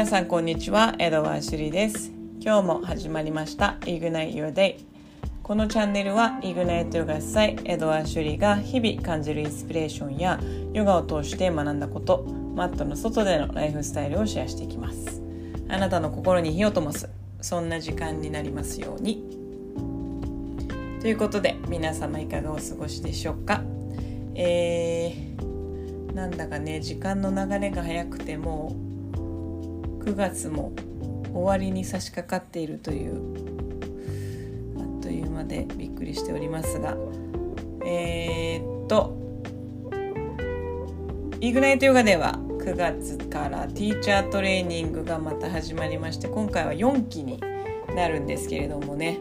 皆さんこんにちはエドワーシュリーです。今日も始まりました Ignite Your Day このチャンネルは Ignite ヨガ祭エドワーシュリーが日々感じるインスピレーションやヨガを通して学んだことマットの外でのライフスタイルをシェアしていきます。あなたの心に火を灯すそんな時間になりますように。ということで皆様いかがお過ごしでしょうか？えー、なんだかね時間の流れが早くてもう9月も終わりに差し掛かっているというあっという間でびっくりしておりますがえー、っとイグナイトヨガでは9月からティーチャートレーニングがまた始まりまして今回は4期になるんですけれどもね。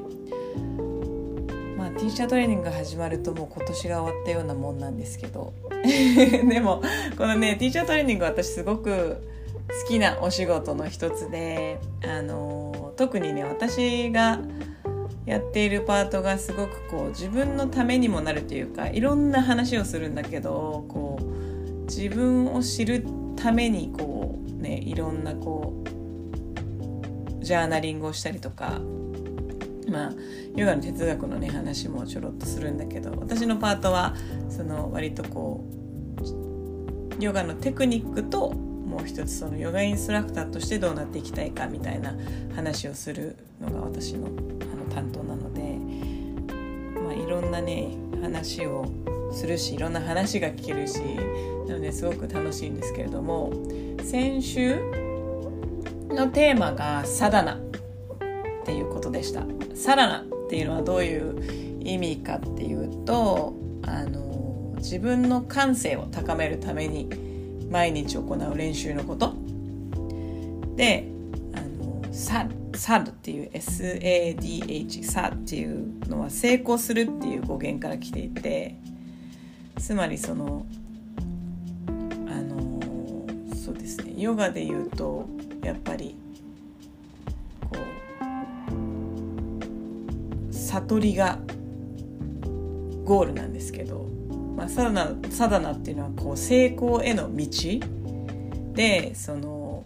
まあティーチャートレーニングが始まるともう今年が終わったようなもんなんですけど。でもこのねティーチャートレーニング私すごく好きなお仕事の一つであの特にね私がやっているパートがすごくこう自分のためにもなるというかいろんな話をするんだけどこう自分を知るためにこうねいろんなこうジャーナリングをしたりとかまあヨガの哲学のね話もちょろっとするんだけど私のパートはその割とこうヨガのテクニックともう一つそのヨガインストラクターとしてどうなっていきたいかみたいな話をするのが私のあの担当なので、まあ、いろんなね話をするしいろんな話が聞けるしなのですごく楽しいんですけれども先週のテーマが「サダナ」っていうことでした。サダナっていうのはどういう意味かっていうとあの自分の感性を高めるために毎日行う練習のこと。であのササルっていう SADH サっていうのは成功するっていう語源から来ていてつまりそのあのそうですねヨガで言うとやっぱりこう悟りがゴールなんですけどまあ、サダナサダナっていうのはこう成功への道でその、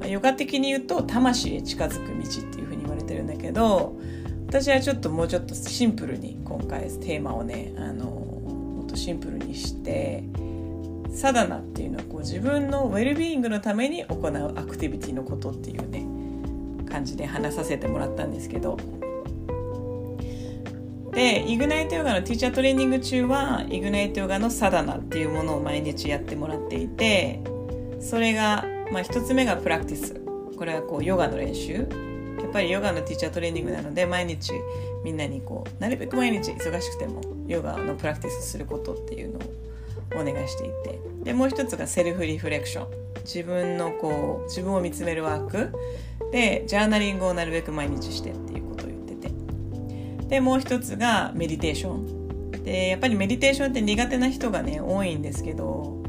まあ、ヨガ的に言うと魂へ近づく道っていうふうに言われてるんだけど私はちょっともうちょっとシンプルに今回テーマをねあのもっとシンプルにしてサダナっていうのはこう自分のウェルビーイングのために行うアクティビティのことっていうね感じで話させてもらったんですけどでイグナイトヨガのティーチャートレーニング中はイグナイトヨガのサダナっていうものを毎日やってもらっていてそれが、まあ、1つ目がプラクティス。これはこうヨガの練習。やっぱりヨガのティーチャートレーニングなので毎日みんなにこうなるべく毎日忙しくてもヨガのプラクティスすることっていうのをお願いしていて。でもう一つがセルフリフレクション。自分のこう自分を見つめるワーク。でジャーナリングをなるべく毎日してっていう。でもう一つがメディテーションでやっぱりメディテーションって苦手な人がね多いんですけど、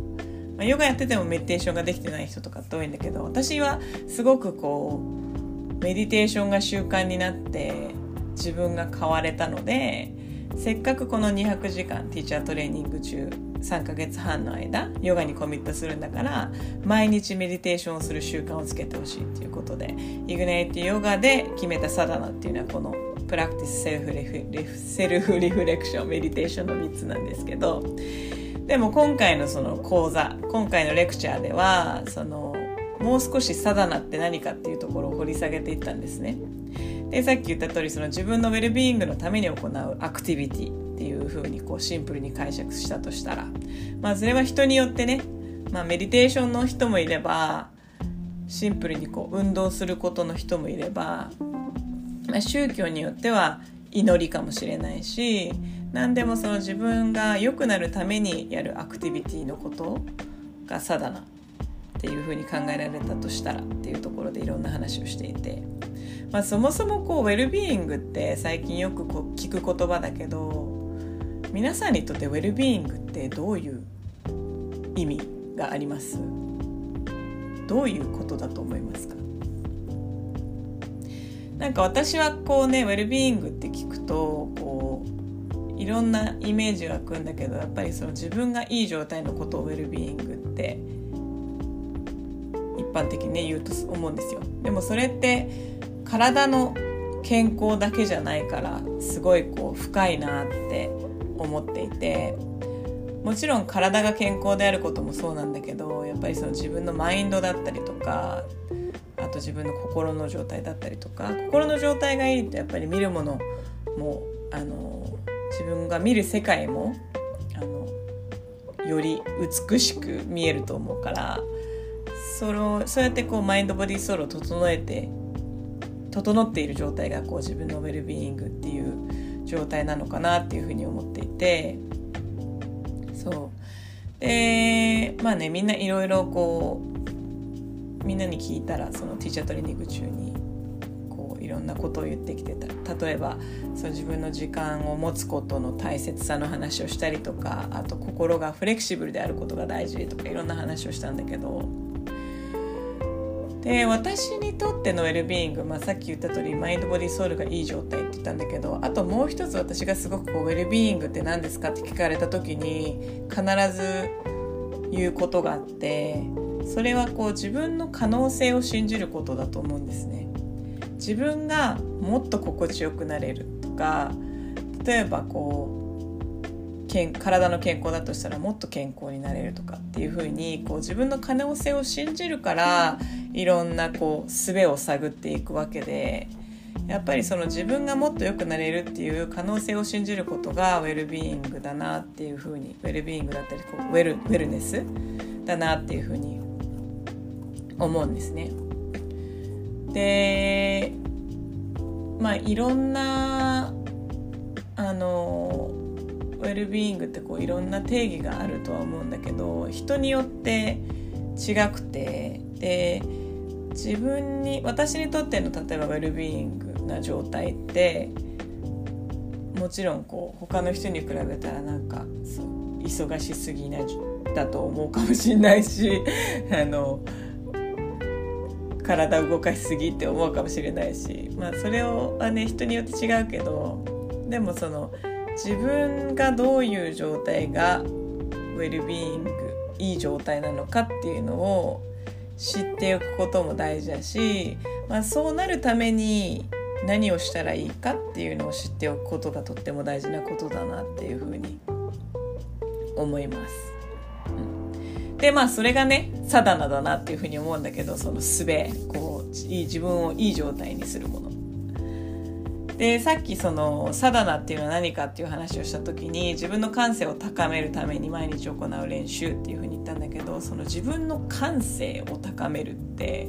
まあ、ヨガやっててもメディテーションができてない人とかって多いんだけど私はすごくこうメディテーションが習慣になって自分が変われたのでせっかくこの200時間 teacher training 中3ヶ月半の間ヨガにコミットするんだから毎日 meditation をする習慣をつけてほしいっていうことで Ignite Yoga で決めたサダナっていうのはこの practice self-ref self-reflection meditation の3つなんですけどでも今回のその講座今回のレクチャーではそのもう少しサダナって何かっていうところを掘り下げていったんですね。でさっき言った通りその自分のウェルビーイングのために行うアクティビティっていうふうにこうシンプルに解釈したとしたらまあそれは人によってね、まあ、メディテーションの人もいればシンプルにこう運動することの人もいればまあ、宗教によっては祈りかもしれないし何でもその自分が良くなるためにやるアクティビティのことがサダナっていうふうに考えられたとしたらっていうところでいろんな話をしていて、まあ、そもそもこうウェルビーイングって最近よくこう聞く言葉だけど皆さんにとってウェルビーイングってどういう意味があります？どういうことだと思いますか？なんか私はこうねウェルビーイングって聞くとこういろんなイメージがくんだけどやっぱりその自分がいい状態のことをウェルビーイングって一般的にね言うと思うんですよ。でもそれって体の健康だけじゃないからすごいこう深いなって思っていてもちろん体が健康であることもそうなんだけどやっぱりその自分のマインドだったりとかあと自分の心の状態だったりとか心の状態がいいとやっぱり見るものもあの自分が見る世界もあのより美しく見えると思うからそれをそうやってこうマインドボディソウルを整えて整っている状態がこう自分のウェルビーイングっていう状態なのかなっていうふうに思っていてそう。でまあねみんないろいろこうみんなに聞いたらそのティーチャートレーニング中にこういろんなことを言ってきてた。例えばその自分の時間を持つことの大切さの話をしたりとかあと心がフレキシブルであることが大事とかいろんな話をしたんだけど。で私にとってのウェルビーイング、まあ、さっき言った通りマインドボディソウルがいい状態って言ったんだけどあともう一つ私がすごくこうウェルビーイングって何ですかって聞かれた時に必ず言うことがあってそれはこう自分の可能性を信じることだと思うんですね。自分がもっと心地よくなれるとか例えばこうけん体の健康だとしたらもっと健康になれるとかっていうふうにこう自分の可能性を信じるからいろんなこう術を探っていくわけでやっぱりその自分がもっと良くなれるっていう可能性を信じることがウェルビーイングだなっていうふうにウェルビーイングだったりこうウェルウェルネスだなっていうふうに思うんですね。でまあいろんなあのウェルビーイングってこういろんな定義があるとは思うんだけど人によって違くてで自分に私にとっての例えばウェルビーイングな状態ってもちろんこう他の人に比べたらなんか忙しすぎなだと思うかもしれないし あの体動かしすぎって思うかもしれないしまあそれはね人によって違うけどでもその自分がどういう状態がウェルビーイングいい状態なのかっていうのを知っておくことも大事だし、まあ、そうなるために何をしたらいいかっていうのを知っておくことがとっても大事なことだなっていうふうに思います。うん、でまあそれがねサダナだなっていうふうに思うんだけどその術こういい自分をいい状態にするもの。でさっきそのサダナっていうのは何かっていう話をした時に自分の感性を高めるために毎日行う練習っていうふうに言ったんだけどその自分の感性を高めるって、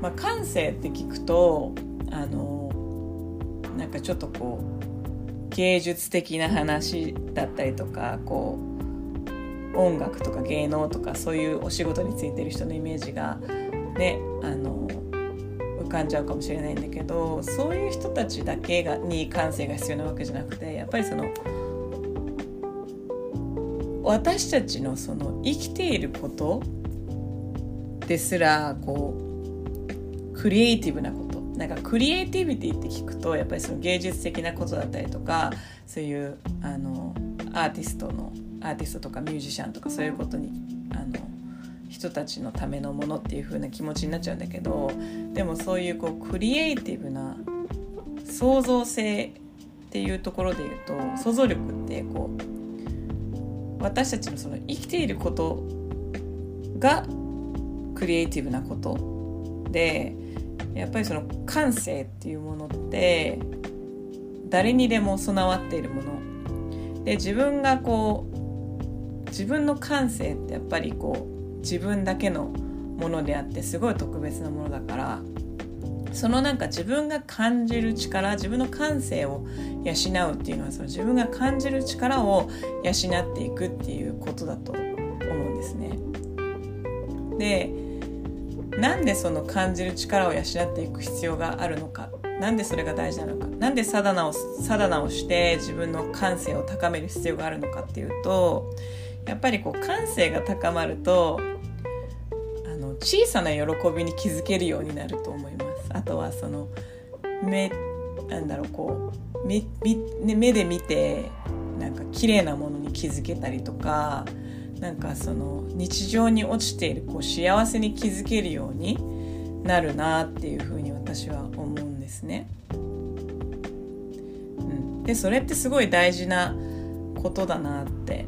まあ、感性って聞くとあのなんかちょっとこう芸術的な話だったりとかこう音楽とか芸能とかそういうお仕事についてる人のイメージがねあの浮かんじゃうかもしれないんだけどそういう人たちだけがに感性が必要なわけじゃなくてやっぱりその私たちのその生きていることですらこうクリエイティブなこと。なんかクリエイティビティって聞くとやっぱりその芸術的なことだったりとかそういうあのアーティストのアーティストとかミュージシャンとかそういうことにあの人たちのためのものっていう風な気持ちになっちゃうんだけどでもそういうこうクリエイティブな創造性っていうところで言うと想像力ってこう私たちのその生きていることがクリエイティブなことでやっぱりその感性っていうものって誰にでも備わっているもの。で自分がこう自分の感性ってやっぱりこう自分だけのものであってすごい特別なものだからそのなんか自分が感じる力自分の感性を養うっていうのはその自分が感じる力を養っていくっていうことだと思うんですね。でなんでその感じる力を養っていく必要があるのかなんでそれが大事なのかなんでサダナをサダナをして自分の感性を高める必要があるのかっていうとやっぱりこう感性が高まるとあの小さな喜びに気づけるようになると思います。あとはその目なんだろうこう目目で見てなんか綺麗なものに気づけたりとかなんかその日常に落ちているこう幸せに気づけるようになるなっていうふうに私は思うんですね。うん、でそれってすごい大事なことだなって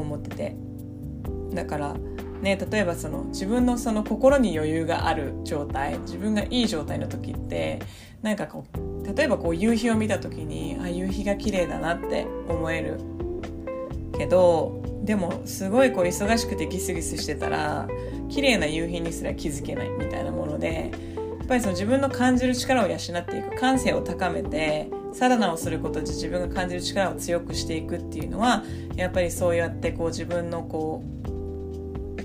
思ってて。だからね例えばその自分のその心に余裕がある状態自分がいい状態の時ってなんかこう例えばこう夕日を見た時にあ夕日が綺麗だなって思えるけどでもすごいこう忙しくてギスギスしてたら綺麗な夕日にすら気づけないみたいなものでやっぱりその自分の感じる力を養っていく感性を高めてサラダをすることで自分が感じる力を強くしていくっていうのはやっぱりそうやってこう自分のこ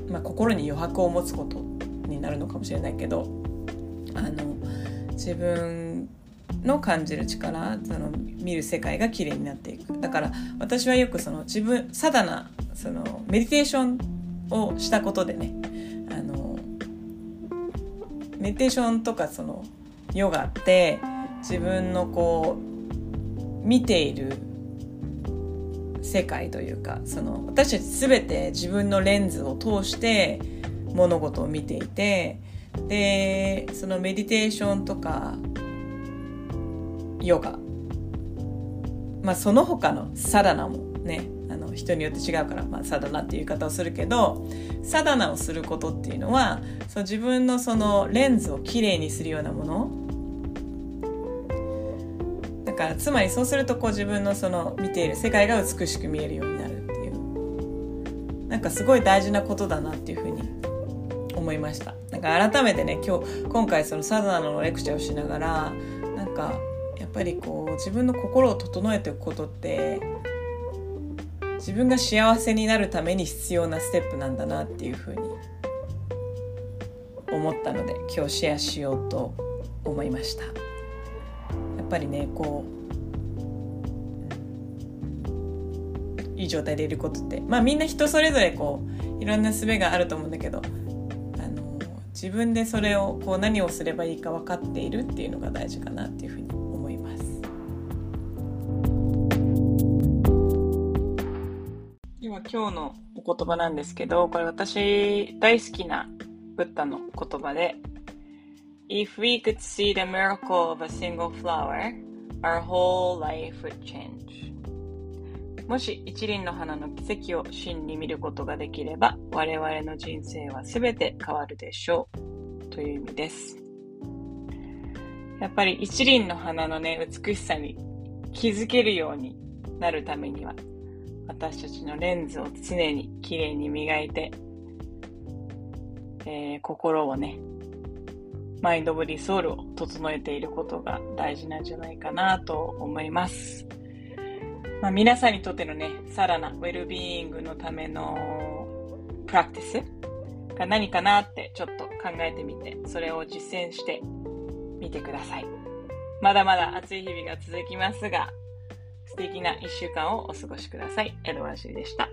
う、まあ、心に余白を持つことになるのかもしれないけどあの自分の感じる力その見る世界が綺麗になっていく。だから私はよくその自分サダナそのメディテーションをしたことでねあのメディテーションとかそのヨガって自分のこう見ている世界というかその私たち全て自分のレンズを通して物事を見ていてでそのメディテーションとかヨガ。まあその他のサダナもねあの人によって違うから、まあ、サダナっていう言い方をするけどサダナをすることっていうのはそう自分のそのレンズをきれいにするようなものかつまりそうするとこう自分のその見ている世界が美しく見えるようになるっていう。なんかすごい大事なことだなっていうふうに思いました。なんか改めてね今日今回そのサダナのレクチャーをしながらなんかやっぱりこう自分の心を整えていくことって自分が幸せになるために必要なステップなんだなっていうふうに思ったので今日シェアしようと思いました。ぱりねこういい状態でいることってまあみんな人それぞれこういろんな術があると思うんだけどあの自分でそれをこう何をすればいいか分かっているっていうのが大事かなっていうふうに思います。では今日のお言葉なんですけど、これ私大好きなブッダの言葉で、If we could see the miracle of a single flower, our whole life would change. もし一輪の花の奇跡を真に見ることができれば、我々の人生は全て変わるでしょう。という意味です。やっぱり一輪の花のね、美しさに気づけるようになるためには、私たちのレンズを常にきれいに磨いて、えー、心をね、マインドボディソウルを整えていることが大事なんじゃないかなと思います。まあ、皆さんにとってのね、さらなウェルビーイングのためのプラクティスが何かなってちょっと考えてみて、それを実践してみてください。まだまだ暑い日々が続きますが、素敵な1週間をお過ごしください。エドワンシーでした。